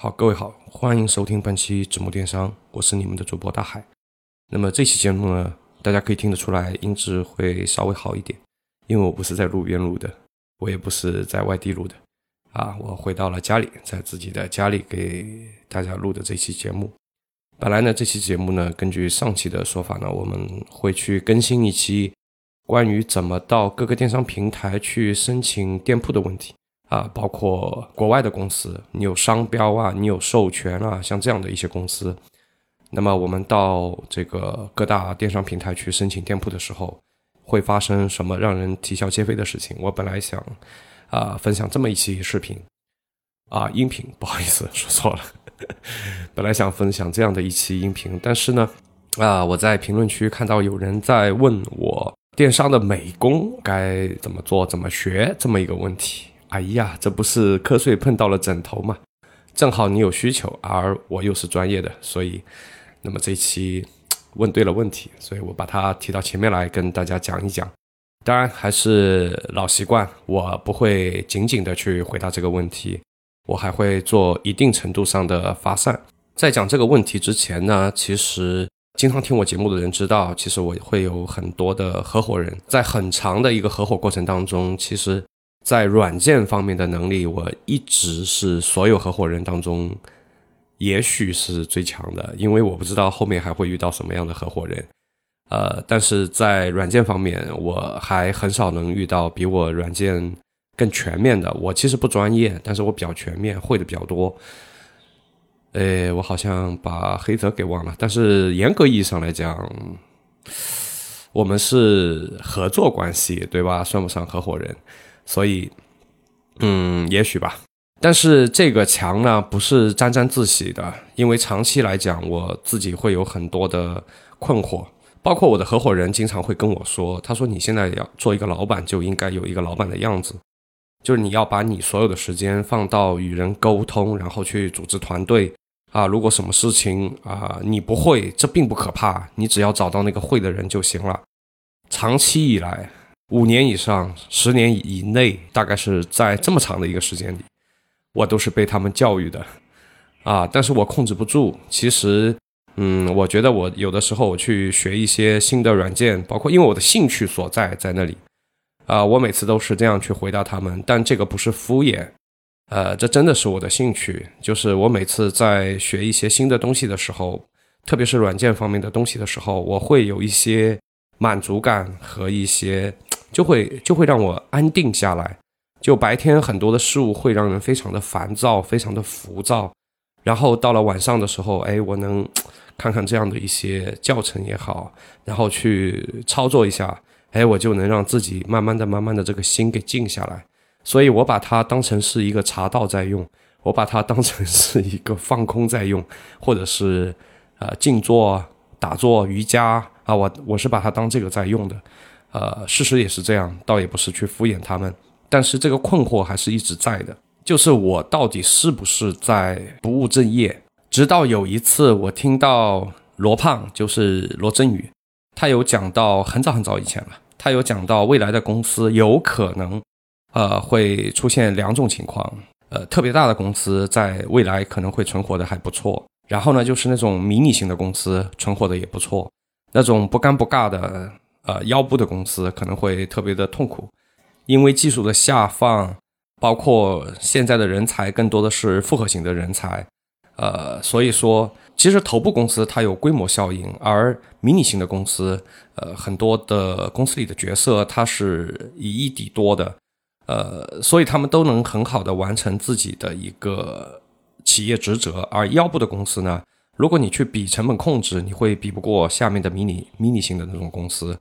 好，各位好，欢迎收听本期纸木电商，我是你们的主播大海。那么这期节目呢，大家可以听得出来音质会稍微好一点，因为我不是在路边录的，我也不是在外地录的，啊，我回到了家里，在自己的家里给大家录的这期节目。本来呢，这期节目呢，根据上期的说法呢，我们会去更新一期关于怎么到各个电商平台去申请店铺的问题。啊，包括国外的公司，你有商标啊，你有授权啊，像这样的一些公司，那么我们到这个各大电商平台去申请店铺的时候，会发生什么让人啼笑皆非的事情？我本来想啊分享这么一期视频啊音频，不好意思说错了，本来想分享这样的一期音频，但是呢啊我在评论区看到有人在问我电商的美工该怎么做、怎么学这么一个问题。哎呀，这不是瞌睡碰到了枕头吗？正好你有需求，而我又是专业的，所以，那么这一期问对了问题，所以我把它提到前面来跟大家讲一讲。当然还是老习惯，我不会仅仅的去回答这个问题，我还会做一定程度上的发散。在讲这个问题之前呢，其实经常听我节目的人知道，其实我会有很多的合伙人，在很长的一个合伙过程当中，其实。在软件方面的能力，我一直是所有合伙人当中，也许是最强的。因为我不知道后面还会遇到什么样的合伙人，呃，但是在软件方面，我还很少能遇到比我软件更全面的。我其实不专业，但是我比较全面，会的比较多。诶，我好像把黑泽给忘了，但是严格意义上来讲，我们是合作关系，对吧？算不上合伙人。所以，嗯，也许吧。但是这个强呢，不是沾沾自喜的，因为长期来讲，我自己会有很多的困惑。包括我的合伙人经常会跟我说：“他说你现在要做一个老板，就应该有一个老板的样子，就是你要把你所有的时间放到与人沟通，然后去组织团队啊。如果什么事情啊你不会，这并不可怕，你只要找到那个会的人就行了。长期以来。”五年以上、十年以内，大概是在这么长的一个时间里，我都是被他们教育的，啊！但是我控制不住。其实，嗯，我觉得我有的时候我去学一些新的软件，包括因为我的兴趣所在在那里，啊，我每次都是这样去回答他们。但这个不是敷衍，呃，这真的是我的兴趣。就是我每次在学一些新的东西的时候，特别是软件方面的东西的时候，我会有一些满足感和一些。就会就会让我安定下来，就白天很多的事物会让人非常的烦躁，非常的浮躁，然后到了晚上的时候，哎，我能 看看这样的一些教程也好，然后去操作一下，哎，我就能让自己慢慢的、慢慢的这个心给静下来。所以我把它当成是一个茶道在用，我把它当成是一个放空在用，或者是呃静坐、打坐、瑜伽啊，我我是把它当这个在用的。呃，事实也是这样，倒也不是去敷衍他们，但是这个困惑还是一直在的，就是我到底是不是在不务正业？直到有一次，我听到罗胖，就是罗振宇，他有讲到很早很早以前了，他有讲到未来的公司有可能，呃，会出现两种情况，呃，特别大的公司在未来可能会存活的还不错，然后呢，就是那种迷你型的公司存活的也不错，那种不尴不尬的。呃，腰部的公司可能会特别的痛苦，因为技术的下放，包括现在的人才更多的是复合型的人才，呃，所以说，其实头部公司它有规模效应，而迷你型的公司，呃，很多的公司里的角色它是以一抵多的，呃，所以他们都能很好的完成自己的一个企业职责，而腰部的公司呢？如果你去比成本控制，你会比不过下面的迷你迷你型的那种公司，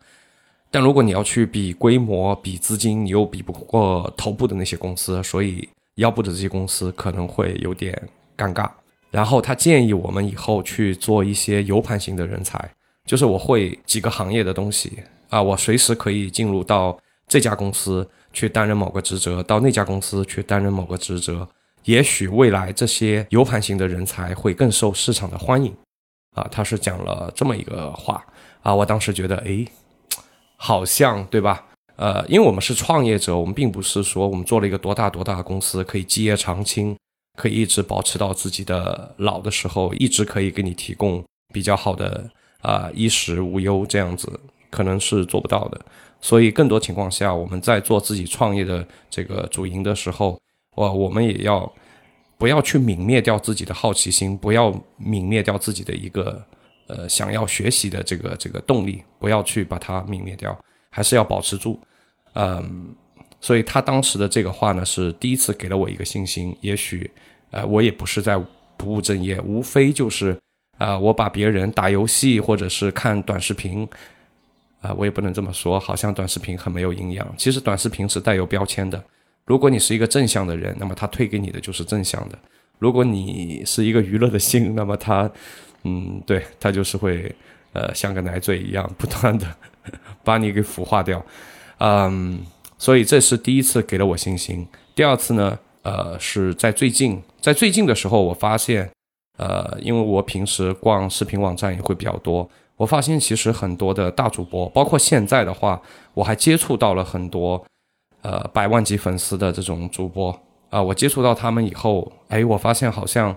但如果你要去比规模、比资金，你又比不过头部的那些公司，所以腰部的这些公司可能会有点尴尬。然后他建议我们以后去做一些 U 盘型的人才，就是我会几个行业的东西啊，我随时可以进入到这家公司去担任某个职责，到那家公司去担任某个职责。也许未来这些 U 盘型的人才会更受市场的欢迎，啊，他是讲了这么一个话啊，我当时觉得，哎，好像对吧？呃，因为我们是创业者，我们并不是说我们做了一个多大多大的公司可以基业长青，可以一直保持到自己的老的时候，一直可以给你提供比较好的啊衣食无忧这样子，可能是做不到的。所以更多情况下，我们在做自己创业的这个主营的时候，我我们也要不要去泯灭掉自己的好奇心，不要泯灭掉自己的一个呃想要学习的这个这个动力，不要去把它泯灭掉，还是要保持住。嗯，所以他当时的这个话呢，是第一次给了我一个信心。也许，呃，我也不是在不务正业，无非就是，啊，我把别人打游戏或者是看短视频，啊，我也不能这么说，好像短视频很没有营养。其实短视频是带有标签的。如果你是一个正向的人，那么他推给你的就是正向的；如果你是一个娱乐的心，那么他，嗯，对他就是会，呃，像个奶嘴一样，不断的 把你给腐化掉。嗯，所以这是第一次给了我信心。第二次呢，呃，是在最近，在最近的时候，我发现，呃，因为我平时逛视频网站也会比较多，我发现其实很多的大主播，包括现在的话，我还接触到了很多，呃，百万级粉丝的这种主播啊，我接触到他们以后，哎，我发现好像，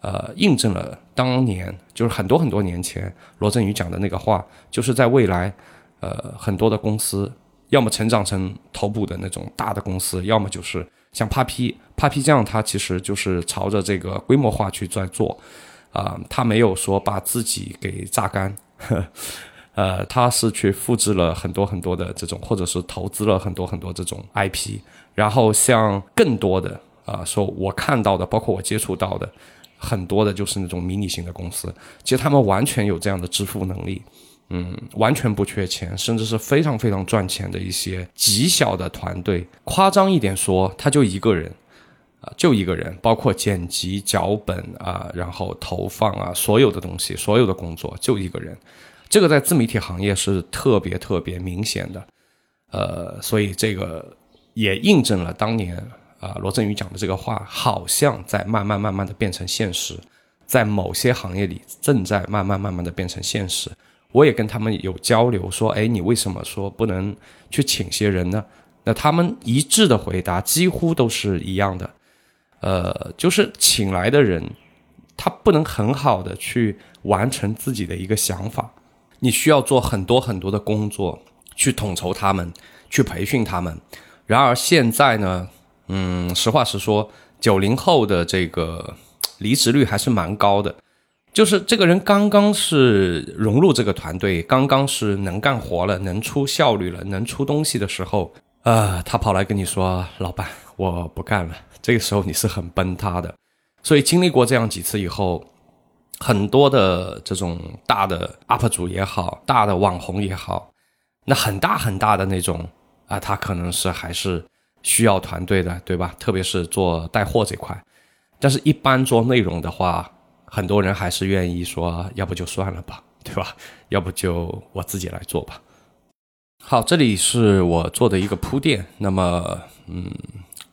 呃，印证了当年就是很多很多年前罗振宇讲的那个话，就是在未来，呃，很多的公司。要么成长成头部的那种大的公司，要么就是像 Papi，Papi 酱，它其实就是朝着这个规模化去在做，啊，他没有说把自己给榨干，呃，他是去复制了很多很多的这种，或者是投资了很多很多这种 IP，然后像更多的啊，说我看到的，包括我接触到的很多的，就是那种迷你型的公司，其实他们完全有这样的支付能力。嗯，完全不缺钱，甚至是非常非常赚钱的一些极小的团队。夸张一点说，他就一个人，啊，就一个人，包括剪辑、脚本啊，然后投放啊，所有的东西，所有的工作就一个人。这个在自媒体行业是特别特别明显的，呃，所以这个也印证了当年啊罗振宇讲的这个话，好像在慢慢慢慢的变成现实，在某些行业里正在慢慢慢慢的变成现实。我也跟他们有交流，说，哎，你为什么说不能去请些人呢？那他们一致的回答几乎都是一样的，呃，就是请来的人，他不能很好的去完成自己的一个想法，你需要做很多很多的工作去统筹他们，去培训他们。然而现在呢，嗯，实话实说，九零后的这个离职率还是蛮高的。就是这个人刚刚是融入这个团队，刚刚是能干活了，能出效率了，能出东西的时候，呃，他跑来跟你说：“老板，我不干了。”这个时候你是很崩塌的。所以经历过这样几次以后，很多的这种大的 UP 主也好，大的网红也好，那很大很大的那种啊，他可能是还是需要团队的，对吧？特别是做带货这块，但是一般做内容的话。很多人还是愿意说，要不就算了吧，对吧？要不就我自己来做吧。好，这里是我做的一个铺垫。那么，嗯，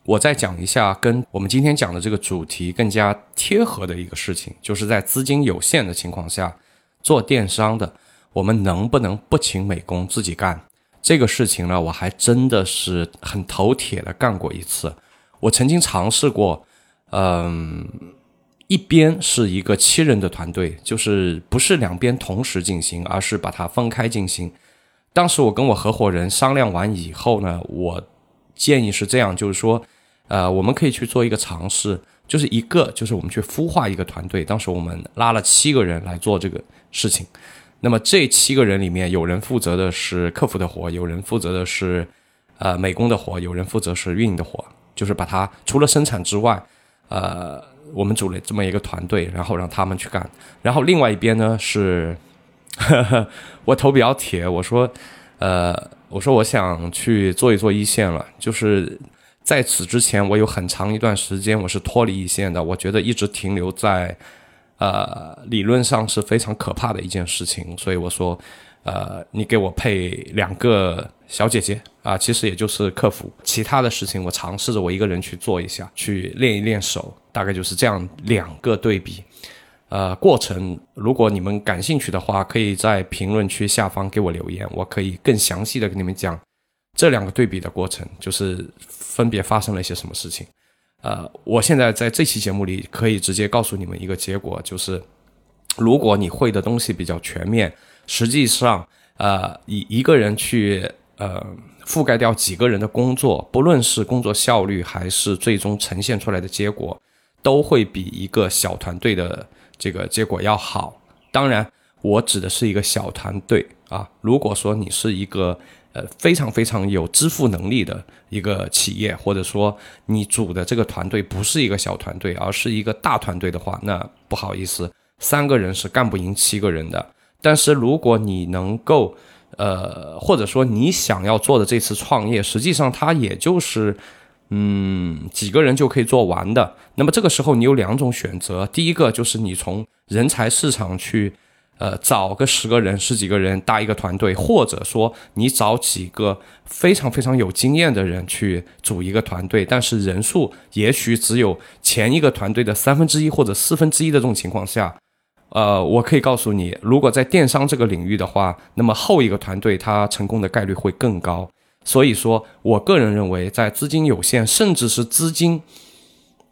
我再讲一下跟我们今天讲的这个主题更加贴合的一个事情，就是在资金有限的情况下做电商的，我们能不能不请美工自己干这个事情呢？我还真的是很头铁的干过一次。我曾经尝试过，嗯。一边是一个七人的团队，就是不是两边同时进行，而是把它分开进行。当时我跟我合伙人商量完以后呢，我建议是这样，就是说，呃，我们可以去做一个尝试，就是一个就是我们去孵化一个团队。当时我们拉了七个人来做这个事情，那么这七个人里面，有人负责的是客服的活，有人负责的是呃美工的活，有人负责是运营的活，就是把它除了生产之外，呃。我们组了这么一个团队，然后让他们去干。然后另外一边呢是，呵 呵我头比较铁，我说，呃，我说我想去做一做一线了。就是在此之前，我有很长一段时间我是脱离一线的。我觉得一直停留在，呃，理论上是非常可怕的一件事情。所以我说。呃，你给我配两个小姐姐啊，其实也就是客服，其他的事情我尝试着我一个人去做一下，去练一练手，大概就是这样两个对比。呃，过程如果你们感兴趣的话，可以在评论区下方给我留言，我可以更详细的跟你们讲这两个对比的过程，就是分别发生了一些什么事情。呃，我现在在这期节目里可以直接告诉你们一个结果，就是如果你会的东西比较全面，实际上，呃，以一个人去呃覆盖掉几个人的工作，不论是工作效率还是最终呈现出来的结果，都会比一个小团队的这个结果要好。当然，我指的是一个小团队啊。如果说你是一个呃，非常非常有支付能力的一个企业，或者说你组的这个团队不是一个小团队，而是一个大团队的话，那不好意思，三个人是干不赢七个人的。但是如果你能够，呃，或者说你想要做的这次创业，实际上它也就是，嗯，几个人就可以做完的。那么这个时候你有两种选择，第一个就是你从人才市场去。呃，找个十个人、十几个人搭一个团队，或者说你找几个非常非常有经验的人去组一个团队，但是人数也许只有前一个团队的三分之一或者四分之一的这种情况下，呃，我可以告诉你，如果在电商这个领域的话，那么后一个团队它成功的概率会更高。所以说我个人认为，在资金有限，甚至是资金。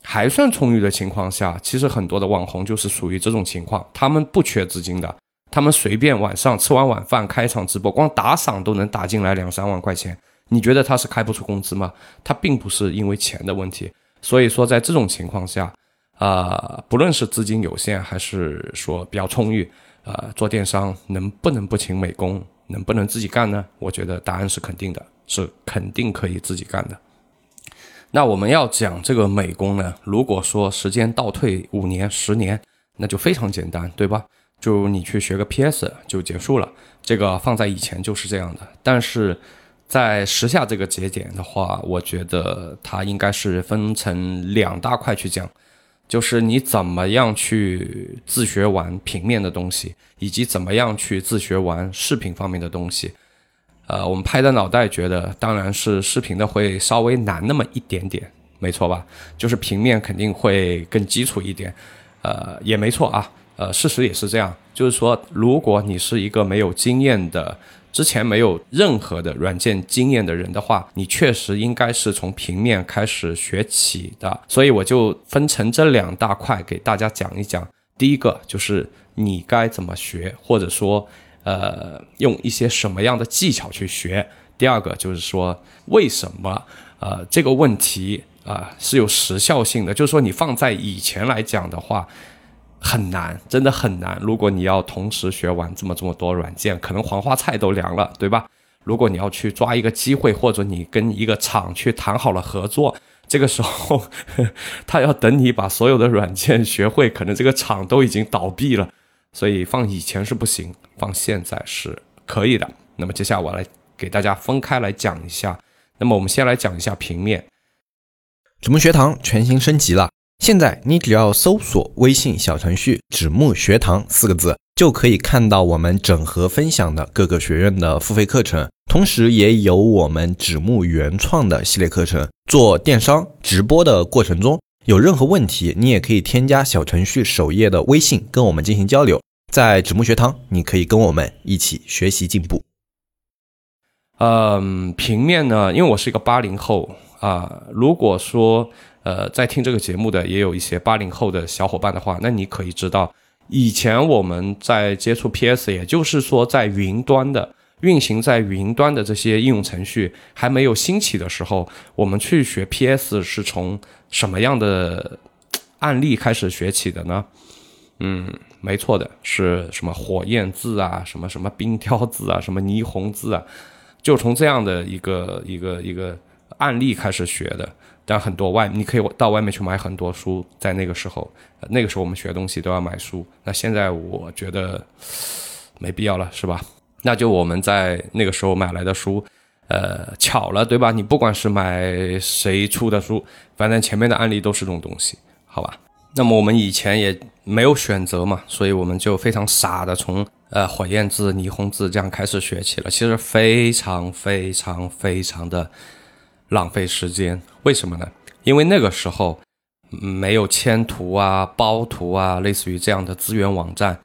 还算充裕的情况下，其实很多的网红就是属于这种情况，他们不缺资金的，他们随便晚上吃完晚饭开场直播，光打赏都能打进来两三万块钱。你觉得他是开不出工资吗？他并不是因为钱的问题。所以说，在这种情况下，啊，不论是资金有限还是说比较充裕，呃，做电商能不能不请美工，能不能自己干呢？我觉得答案是肯定的，是肯定可以自己干的。那我们要讲这个美工呢？如果说时间倒退五年、十年，那就非常简单，对吧？就你去学个 PS 就结束了。这个放在以前就是这样的。但是在时下这个节点的话，我觉得它应该是分成两大块去讲，就是你怎么样去自学玩平面的东西，以及怎么样去自学玩视频方面的东西。呃，我们拍的脑袋觉得，当然是视频的会稍微难那么一点点，没错吧？就是平面肯定会更基础一点，呃，也没错啊。呃，事实也是这样，就是说，如果你是一个没有经验的，之前没有任何的软件经验的人的话，你确实应该是从平面开始学起的。所以我就分成这两大块给大家讲一讲。第一个就是你该怎么学，或者说。呃，用一些什么样的技巧去学？第二个就是说，为什么？呃，这个问题啊是有时效性的，就是说你放在以前来讲的话，很难，真的很难。如果你要同时学完这么这么多软件，可能黄花菜都凉了，对吧？如果你要去抓一个机会，或者你跟一个厂去谈好了合作，这个时候 他要等你把所有的软件学会，可能这个厂都已经倒闭了。所以放以前是不行，放现在是可以的。那么接下来我来给大家分开来讲一下。那么我们先来讲一下平面。纸木学堂全新升级了，现在你只要搜索微信小程序“纸木学堂”四个字，就可以看到我们整合分享的各个学院的付费课程，同时也有我们纸木原创的系列课程。做电商直播的过程中。有任何问题，你也可以添加小程序首页的微信跟我们进行交流。在纸木学堂，你可以跟我们一起学习进步。嗯，平面呢，因为我是一个八零后啊，如果说呃在听这个节目的也有一些八零后的小伙伴的话，那你可以知道，以前我们在接触 PS，也就是说在云端的。运行在云端的这些应用程序还没有兴起的时候，我们去学 PS 是从什么样的案例开始学起的呢？嗯，没错的，是什么火焰字啊，什么什么冰雕字啊，什么霓虹字啊，就从这样的一个一个一个案例开始学的。但很多外，你可以到外面去买很多书，在那个时候，那个时候我们学东西都要买书。那现在我觉得没必要了，是吧？那就我们在那个时候买来的书，呃，巧了，对吧？你不管是买谁出的书，反正前面的案例都是这种东西，好吧？那么我们以前也没有选择嘛，所以我们就非常傻的从呃火焰字、霓虹字这样开始学起了，其实非常非常非常的浪费时间。为什么呢？因为那个时候没有签图啊、包图啊，类似于这样的资源网站。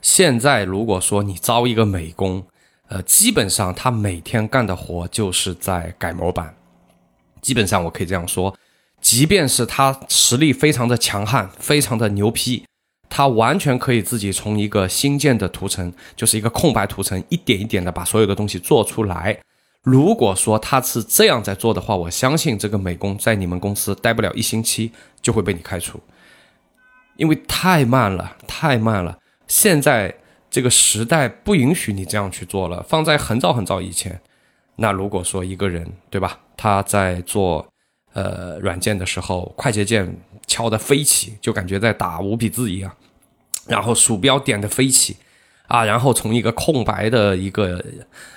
现在如果说你招一个美工，呃，基本上他每天干的活就是在改模板。基本上我可以这样说，即便是他实力非常的强悍，非常的牛批，他完全可以自己从一个新建的图层，就是一个空白图层，一点一点的把所有的东西做出来。如果说他是这样在做的话，我相信这个美工在你们公司待不了一星期就会被你开除，因为太慢了，太慢了。现在这个时代不允许你这样去做了。放在很早很早以前，那如果说一个人对吧，他在做呃软件的时候，快捷键敲得飞起，就感觉在打五笔字一样，然后鼠标点的飞起。啊，然后从一个空白的一个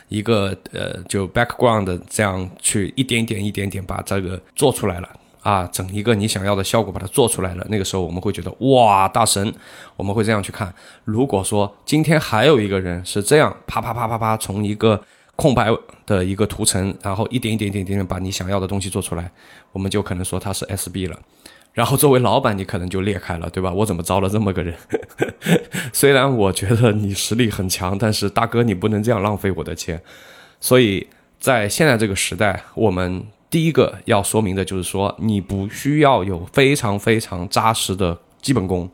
一个呃，就 background 这样去一点点一点点把这个做出来了啊，整一个你想要的效果把它做出来了。那个时候我们会觉得哇，大神，我们会这样去看。如果说今天还有一个人是这样啪啪啪啪啪从一个空白的一个图层，然后一点一点点点点把你想要的东西做出来，我们就可能说他是 SB 了。然后作为老板，你可能就裂开了，对吧？我怎么招了这么个人？虽然我觉得你实力很强，但是大哥，你不能这样浪费我的钱。所以在现在这个时代，我们第一个要说明的就是说，你不需要有非常非常扎实的基本功。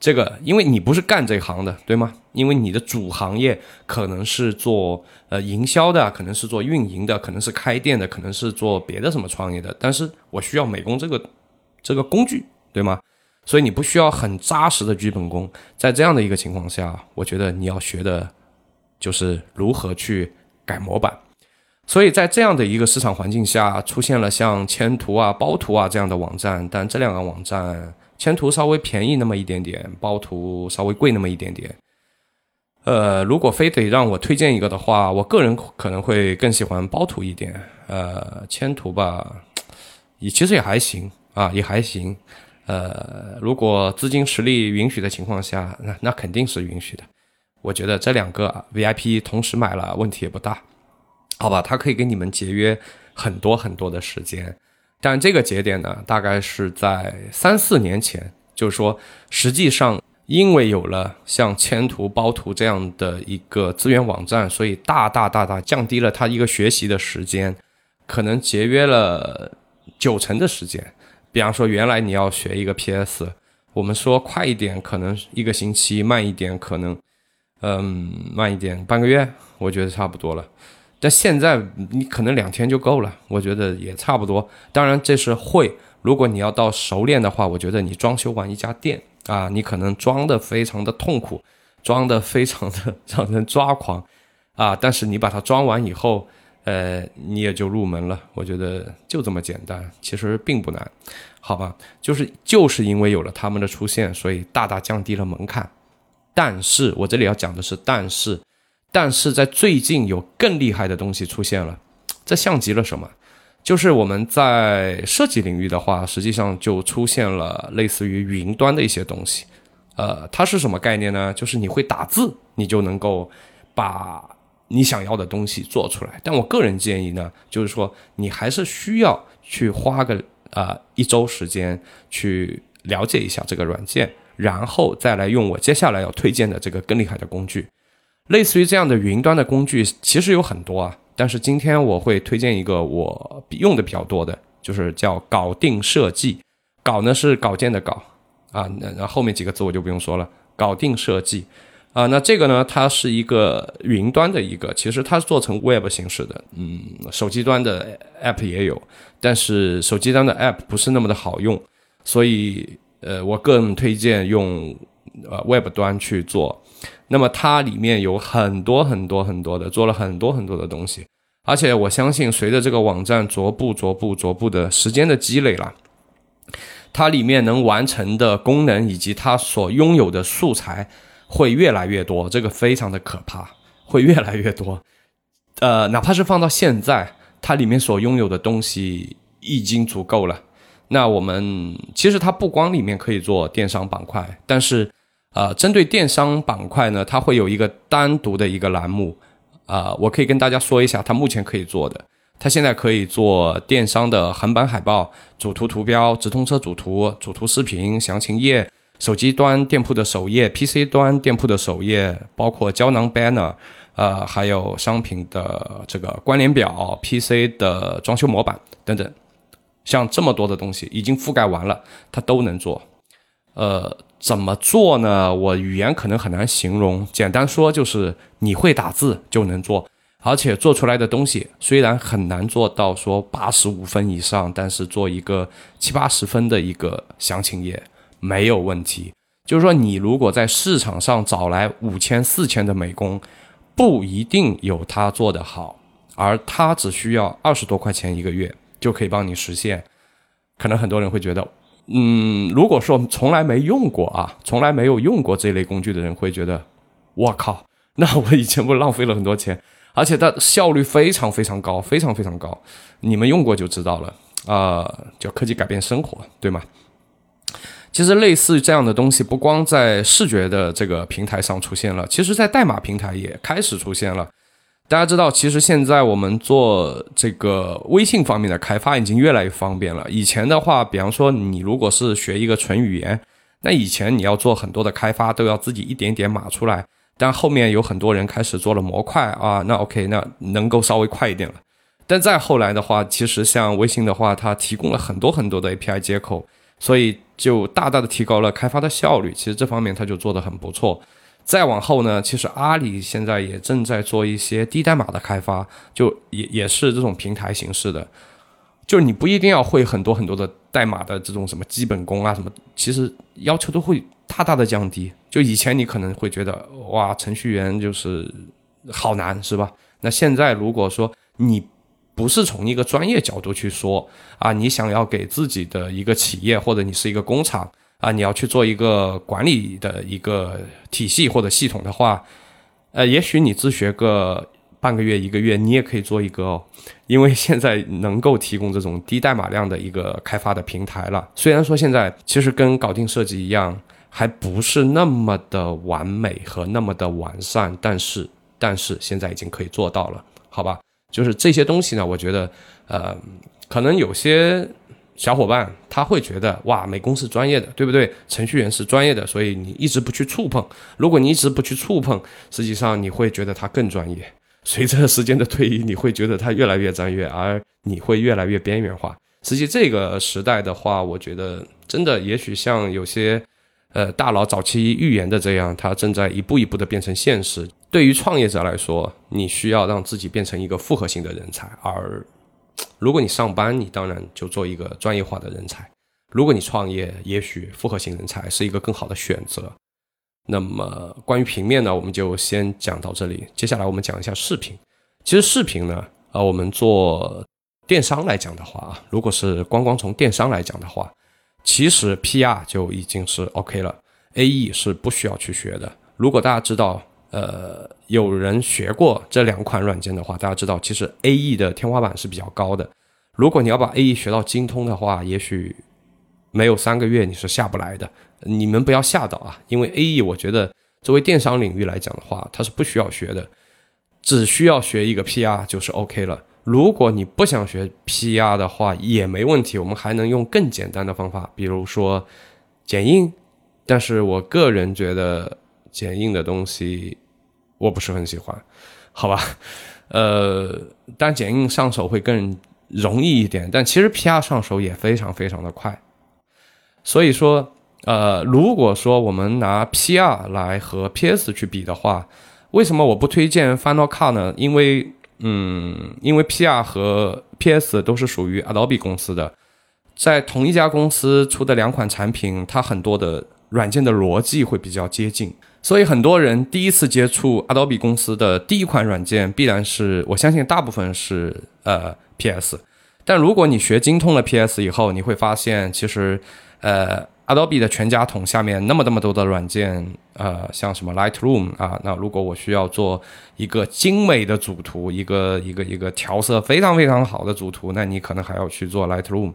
这个，因为你不是干这行的，对吗？因为你的主行业可能是做呃营销的，可能是做运营的，可能是开店的，可能是做别的什么创业的。但是我需要美工这个。这个工具对吗？所以你不需要很扎实的基本功。在这样的一个情况下，我觉得你要学的，就是如何去改模板。所以在这样的一个市场环境下，出现了像千图啊、包图啊这样的网站。但这两个网站，千图稍微便宜那么一点点，包图稍微贵那么一点点。呃，如果非得让我推荐一个的话，我个人可能会更喜欢包图一点。呃，千图吧，也其实也还行。啊，也还行，呃，如果资金实力允许的情况下，那那肯定是允许的。我觉得这两个 VIP 同时买了，问题也不大，好吧？它可以给你们节约很多很多的时间。但这个节点呢，大概是在三四年前，就是说，实际上因为有了像千图、包图这样的一个资源网站，所以大大大大降低了他一个学习的时间，可能节约了九成的时间。比方说，原来你要学一个 PS，我们说快一点可能一个星期，慢一点可能，嗯，慢一点半个月，我觉得差不多了。但现在你可能两天就够了，我觉得也差不多。当然这是会，如果你要到熟练的话，我觉得你装修完一家店啊，你可能装的非常的痛苦，装的非常的 让人抓狂啊，但是你把它装完以后。呃，你也就入门了，我觉得就这么简单，其实并不难，好吧？就是就是因为有了他们的出现，所以大大降低了门槛。但是我这里要讲的是，但是，但是在最近有更厉害的东西出现了，这像极了什么？就是我们在设计领域的话，实际上就出现了类似于云端的一些东西。呃，它是什么概念呢？就是你会打字，你就能够把。你想要的东西做出来，但我个人建议呢，就是说你还是需要去花个呃一周时间去了解一下这个软件，然后再来用我接下来要推荐的这个更厉害的工具。类似于这样的云端的工具其实有很多啊，但是今天我会推荐一个我用的比较多的，就是叫搞定设计。稿呢是稿件的稿啊，那那后面几个字我就不用说了，搞定设计。啊，那这个呢？它是一个云端的一个，其实它是做成 Web 形式的，嗯，手机端的 App 也有，但是手机端的 App 不是那么的好用，所以呃，我更推荐用呃 Web 端去做。那么它里面有很多很多很多的，做了很多很多的东西，而且我相信随着这个网站逐步逐步逐步的时间的积累了，它里面能完成的功能以及它所拥有的素材。会越来越多，这个非常的可怕，会越来越多。呃，哪怕是放到现在，它里面所拥有的东西已经足够了。那我们其实它不光里面可以做电商板块，但是呃，针对电商板块呢，它会有一个单独的一个栏目。啊，我可以跟大家说一下，它目前可以做的，它现在可以做电商的横版海报、主图图标、直通车主图、主图视频、详情页。手机端店铺的首页，PC 端店铺的首页，包括胶囊 banner，呃，还有商品的这个关联表，PC 的装修模板等等，像这么多的东西已经覆盖完了，它都能做。呃，怎么做呢？我语言可能很难形容，简单说就是你会打字就能做，而且做出来的东西虽然很难做到说八十五分以上，但是做一个七八十分的一个详情页没有问题。就是说，你如果在市场上找来五千、四千的美工，不一定有他做的好，而他只需要二十多块钱一个月就可以帮你实现。可能很多人会觉得。嗯，如果说从来没用过啊，从来没有用过这类工具的人会觉得，我靠，那我以前不浪费了很多钱，而且它效率非常非常高，非常非常高。你们用过就知道了啊，叫科技改变生活，对吗？其实类似于这样的东西，不光在视觉的这个平台上出现了，其实在代码平台也开始出现了。大家知道，其实现在我们做这个微信方面的开发已经越来越方便了。以前的话，比方说你如果是学一个纯语言，那以前你要做很多的开发都要自己一点点码出来。但后面有很多人开始做了模块啊，那 OK，那能够稍微快一点了。但再后来的话，其实像微信的话，它提供了很多很多的 API 接口，所以就大大的提高了开发的效率。其实这方面它就做得很不错。再往后呢，其实阿里现在也正在做一些低代码的开发，就也也是这种平台形式的，就是你不一定要会很多很多的代码的这种什么基本功啊什么，其实要求都会大大的降低。就以前你可能会觉得哇，程序员就是好难，是吧？那现在如果说你不是从一个专业角度去说啊，你想要给自己的一个企业或者你是一个工厂。啊，你要去做一个管理的一个体系或者系统的话，呃，也许你自学个半个月、一个月，你也可以做一个哦。因为现在能够提供这种低代码量的一个开发的平台了。虽然说现在其实跟搞定设计一样，还不是那么的完美和那么的完善，但是但是现在已经可以做到了，好吧？就是这些东西呢，我觉得，呃，可能有些。小伙伴他会觉得哇，美工是专业的，对不对？程序员是专业的，所以你一直不去触碰。如果你一直不去触碰，实际上你会觉得他更专业。随着时间的推移，你会觉得他越来越专业，而你会越来越边缘化。实际这个时代的话，我觉得真的也许像有些呃大佬早期预言的这样，它正在一步一步的变成现实。对于创业者来说，你需要让自己变成一个复合型的人才，而。如果你上班，你当然就做一个专业化的人才；如果你创业，也许复合型人才是一个更好的选择。那么关于平面呢，我们就先讲到这里。接下来我们讲一下视频。其实视频呢，呃，我们做电商来讲的话啊，如果是光光从电商来讲的话，其实 PR 就已经是 OK 了，AE 是不需要去学的。如果大家知道。呃，有人学过这两款软件的话，大家知道，其实 A E 的天花板是比较高的。如果你要把 A E 学到精通的话，也许没有三个月你是下不来的。你们不要吓到啊，因为 A E 我觉得作为电商领域来讲的话，它是不需要学的，只需要学一个 P R 就是 OK 了。如果你不想学 P R 的话，也没问题，我们还能用更简单的方法，比如说剪映。但是我个人觉得。剪映的东西我不是很喜欢，好吧，呃，但剪映上手会更容易一点，但其实 PR 上手也非常非常的快，所以说，呃，如果说我们拿 PR 来和 PS 去比的话，为什么我不推荐 Final Cut 呢？因为，嗯，因为 PR 和 PS 都是属于 Adobe 公司的，在同一家公司出的两款产品，它很多的软件的逻辑会比较接近。所以很多人第一次接触 Adobe 公司的第一款软件，必然是我相信大部分是呃 PS。但如果你学精通了 PS 以后，你会发现其实呃 Adobe 的全家桶下面那么那么多的软件，呃像什么 Lightroom 啊，那如果我需要做一个精美的主图，一个一个一个调色非常非常好的主图，那你可能还要去做 Lightroom。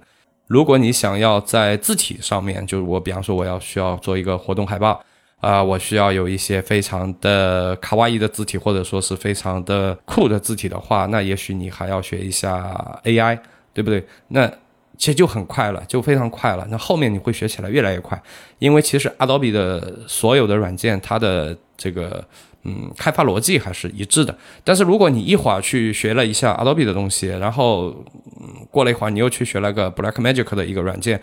如果你想要在字体上面，就是我比方说我要需要做一个活动海报。啊，我需要有一些非常的卡哇伊的字体，或者说是非常的酷的字体的话，那也许你还要学一下 AI，对不对？那其实就很快了，就非常快了。那后面你会学起来越来越快，因为其实 Adobe 的所有的软件，它的这个嗯，开发逻辑还是一致的。但是如果你一会儿去学了一下 Adobe 的东西，然后嗯，过了一会儿你又去学了个 Blackmagic 的一个软件，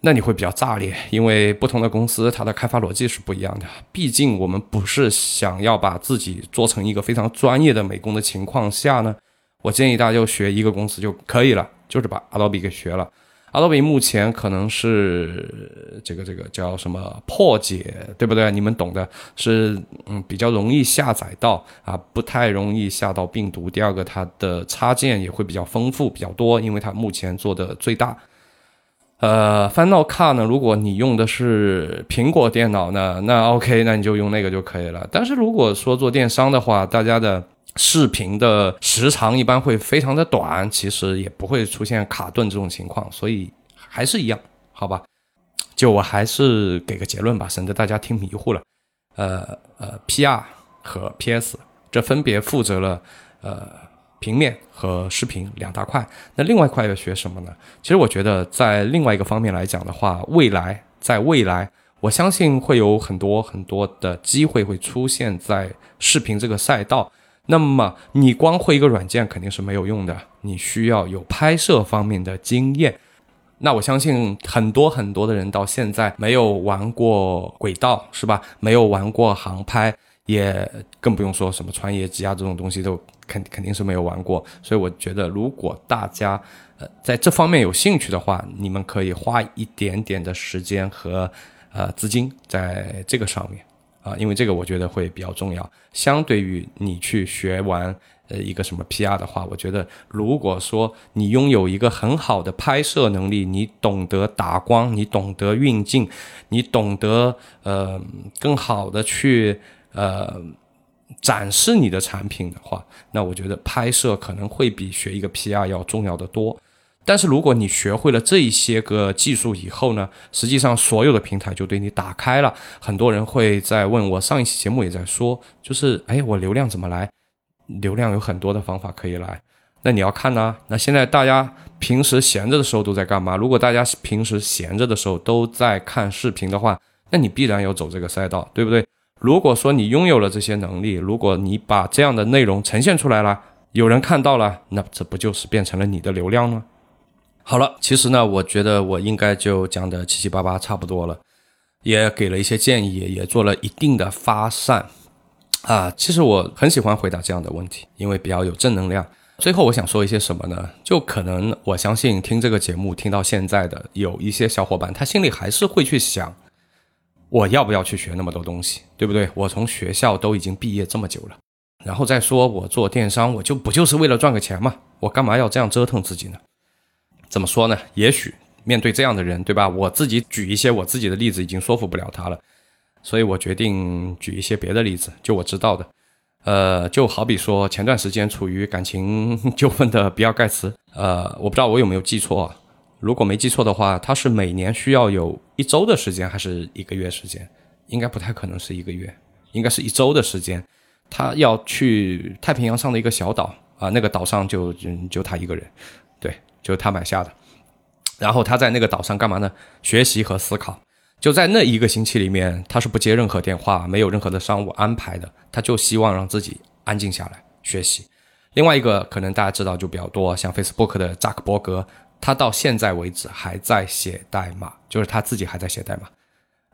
那你会比较炸裂，因为不同的公司它的开发逻辑是不一样的。毕竟我们不是想要把自己做成一个非常专业的美工的情况下呢，我建议大家就学一个公司就可以了，就是把 Adobe 给学了。Adobe 目前可能是这个这个叫什么破解，对不对？你们懂的，是嗯比较容易下载到啊，不太容易下到病毒。第二个，它的插件也会比较丰富比较多，因为它目前做的最大。呃，Final Cut 呢，如果你用的是苹果电脑呢，那 OK，那你就用那个就可以了。但是如果说做电商的话，大家的。视频的时长一般会非常的短，其实也不会出现卡顿这种情况，所以还是一样，好吧？就我还是给个结论吧，省得大家听迷糊了。呃呃，PR 和 PS 这分别负责了呃平面和视频两大块。那另外一块要学什么呢？其实我觉得在另外一个方面来讲的话，未来在未来，我相信会有很多很多的机会会出现在视频这个赛道。那么你光会一个软件肯定是没有用的，你需要有拍摄方面的经验。那我相信很多很多的人到现在没有玩过轨道，是吧？没有玩过航拍，也更不用说什么穿越机啊这种东西都肯肯定是没有玩过。所以我觉得，如果大家呃在这方面有兴趣的话，你们可以花一点点的时间和呃资金在这个上面。啊，因为这个我觉得会比较重要。相对于你去学完呃一个什么 PR 的话，我觉得如果说你拥有一个很好的拍摄能力，你懂得打光，你懂得运镜，你懂得呃更好的去呃展示你的产品的话，那我觉得拍摄可能会比学一个 PR 要重要的多。但是如果你学会了这一些个技术以后呢，实际上所有的平台就对你打开了。很多人会在问我，上一期节目也在说，就是哎，我流量怎么来？流量有很多的方法可以来。那你要看呢？那现在大家平时闲着的时候都在干嘛？如果大家平时闲着的时候都在看视频的话，那你必然要走这个赛道，对不对？如果说你拥有了这些能力，如果你把这样的内容呈现出来了，有人看到了，那这不就是变成了你的流量吗？好了，其实呢，我觉得我应该就讲的七七八八差不多了，也给了一些建议，也做了一定的发散啊。其实我很喜欢回答这样的问题，因为比较有正能量。最后我想说一些什么呢？就可能我相信听这个节目听到现在的有一些小伙伴，他心里还是会去想，我要不要去学那么多东西，对不对？我从学校都已经毕业这么久了，然后再说我做电商，我就不就是为了赚个钱吗？我干嘛要这样折腾自己呢？怎么说呢？也许面对这样的人，对吧？我自己举一些我自己的例子，已经说服不了他了，所以我决定举一些别的例子，就我知道的。呃，就好比说前段时间处于感情纠纷的比尔盖茨，呃，我不知道我有没有记错，如果没记错的话，他是每年需要有一周的时间，还是一个月时间？应该不太可能是一个月，应该是一周的时间，他要去太平洋上的一个小岛啊，那个岛上就就他一个人。对就他买下的，然后他在那个岛上干嘛呢？学习和思考。就在那一个星期里面，他是不接任何电话，没有任何的商务安排的，他就希望让自己安静下来学习。另外一个可能大家知道就比较多，像 Facebook 的扎克伯格，他到现在为止还在写代码，就是他自己还在写代码。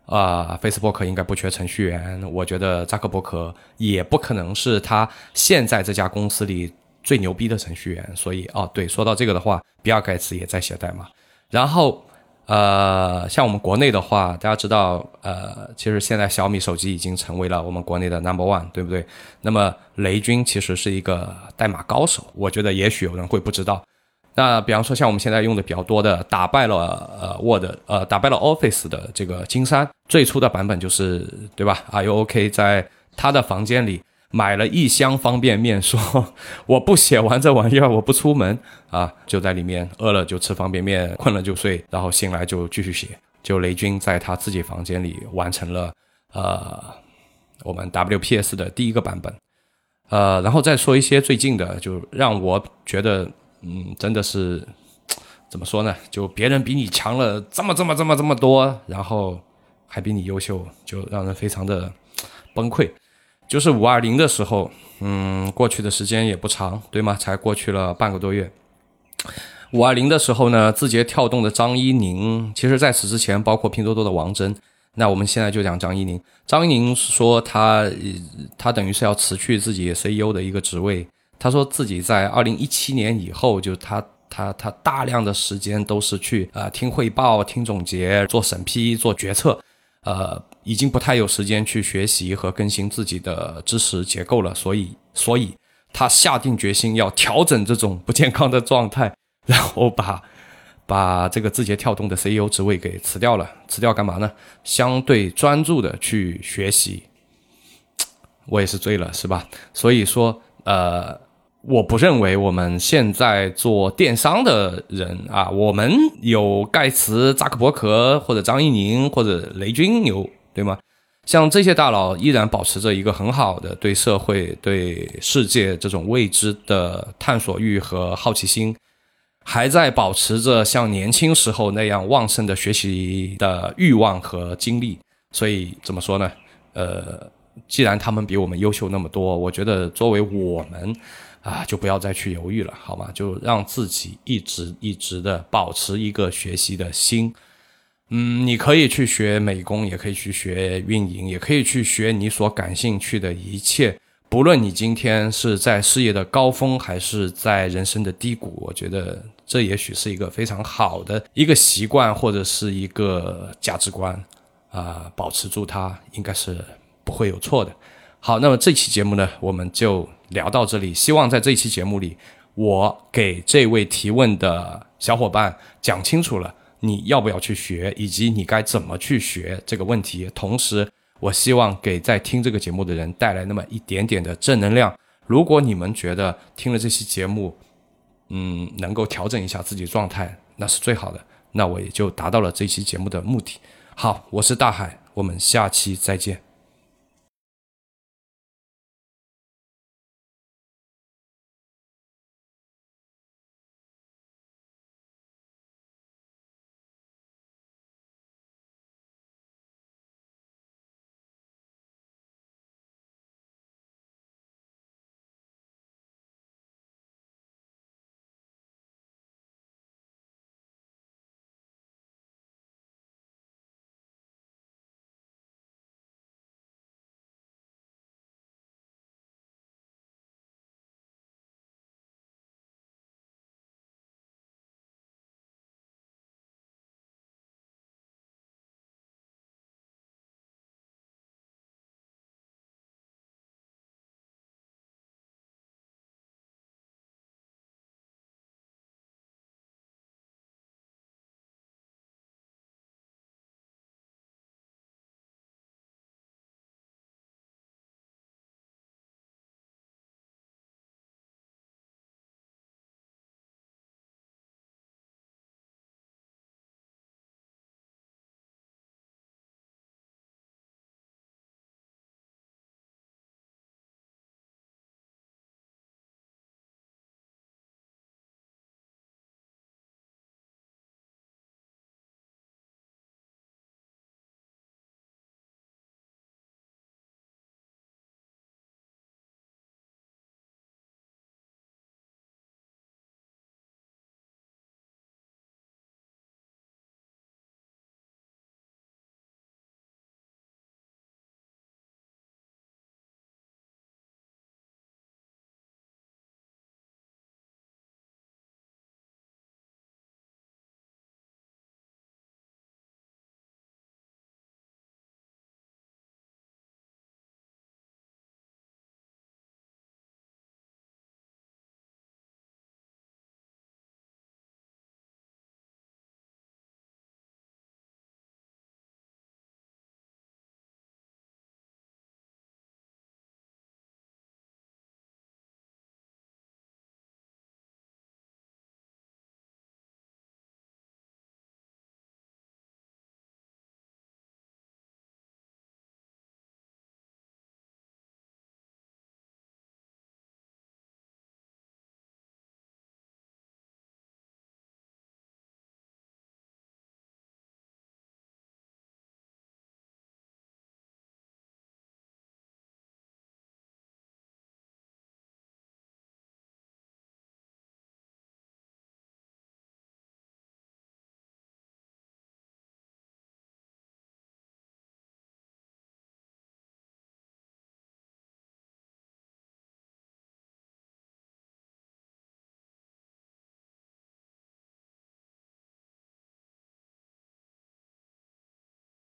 啊，Facebook 应该不缺程序员，我觉得扎克伯格也不可能是他现在这家公司里。最牛逼的程序员，所以哦，对，说到这个的话，比尔盖茨也在写代码。然后，呃，像我们国内的话，大家知道，呃，其实现在小米手机已经成为了我们国内的 number one，对不对？那么雷军其实是一个代码高手，我觉得也许有人会不知道。那比方说，像我们现在用的比较多的，打败了呃 Word，呃，打败了 Office 的这个金山，最初的版本就是对吧？Are you OK？在他的房间里。买了一箱方便面，说 我不写完这玩意儿，我不出门啊，就在里面饿了就吃方便面，困了就睡，然后醒来就继续写。就雷军在他自己房间里完成了呃我们 WPS 的第一个版本，呃，然后再说一些最近的，就让我觉得嗯真的是 怎么说呢？就别人比你强了这么这么这么这么多，然后还比你优秀，就让人非常的崩溃。就是五二零的时候，嗯，过去的时间也不长，对吗？才过去了半个多月。五二零的时候呢，字节跳动的张一宁，其实在此之前，包括拼多多的王峥。那我们现在就讲张一宁。张一宁说他他等于是要辞去自己 CEO 的一个职位。他说自己在二零一七年以后，就他他他大量的时间都是去啊听汇报、听总结、做审批、做决策。呃，已经不太有时间去学习和更新自己的知识结构了，所以，所以他下定决心要调整这种不健康的状态，然后把把这个字节跳动的 CEO 职位给辞掉了。辞掉干嘛呢？相对专注的去学习。我也是醉了，是吧？所以说，呃。我不认为我们现在做电商的人啊，我们有盖茨、扎克伯格或者张一宁或者雷军牛，对吗？像这些大佬依然保持着一个很好的对社会、对世界这种未知的探索欲和好奇心，还在保持着像年轻时候那样旺盛的学习的欲望和精力。所以怎么说呢？呃，既然他们比我们优秀那么多，我觉得作为我们。啊，就不要再去犹豫了，好吗？就让自己一直一直的保持一个学习的心。嗯，你可以去学美工，也可以去学运营，也可以去学你所感兴趣的一切。不论你今天是在事业的高峰，还是在人生的低谷，我觉得这也许是一个非常好的一个习惯，或者是一个价值观。啊，保持住它，应该是不会有错的。好，那么这期节目呢，我们就。聊到这里，希望在这期节目里，我给这位提问的小伙伴讲清楚了你要不要去学，以及你该怎么去学这个问题。同时，我希望给在听这个节目的人带来那么一点点的正能量。如果你们觉得听了这期节目，嗯，能够调整一下自己状态，那是最好的。那我也就达到了这期节目的目的。好，我是大海，我们下期再见。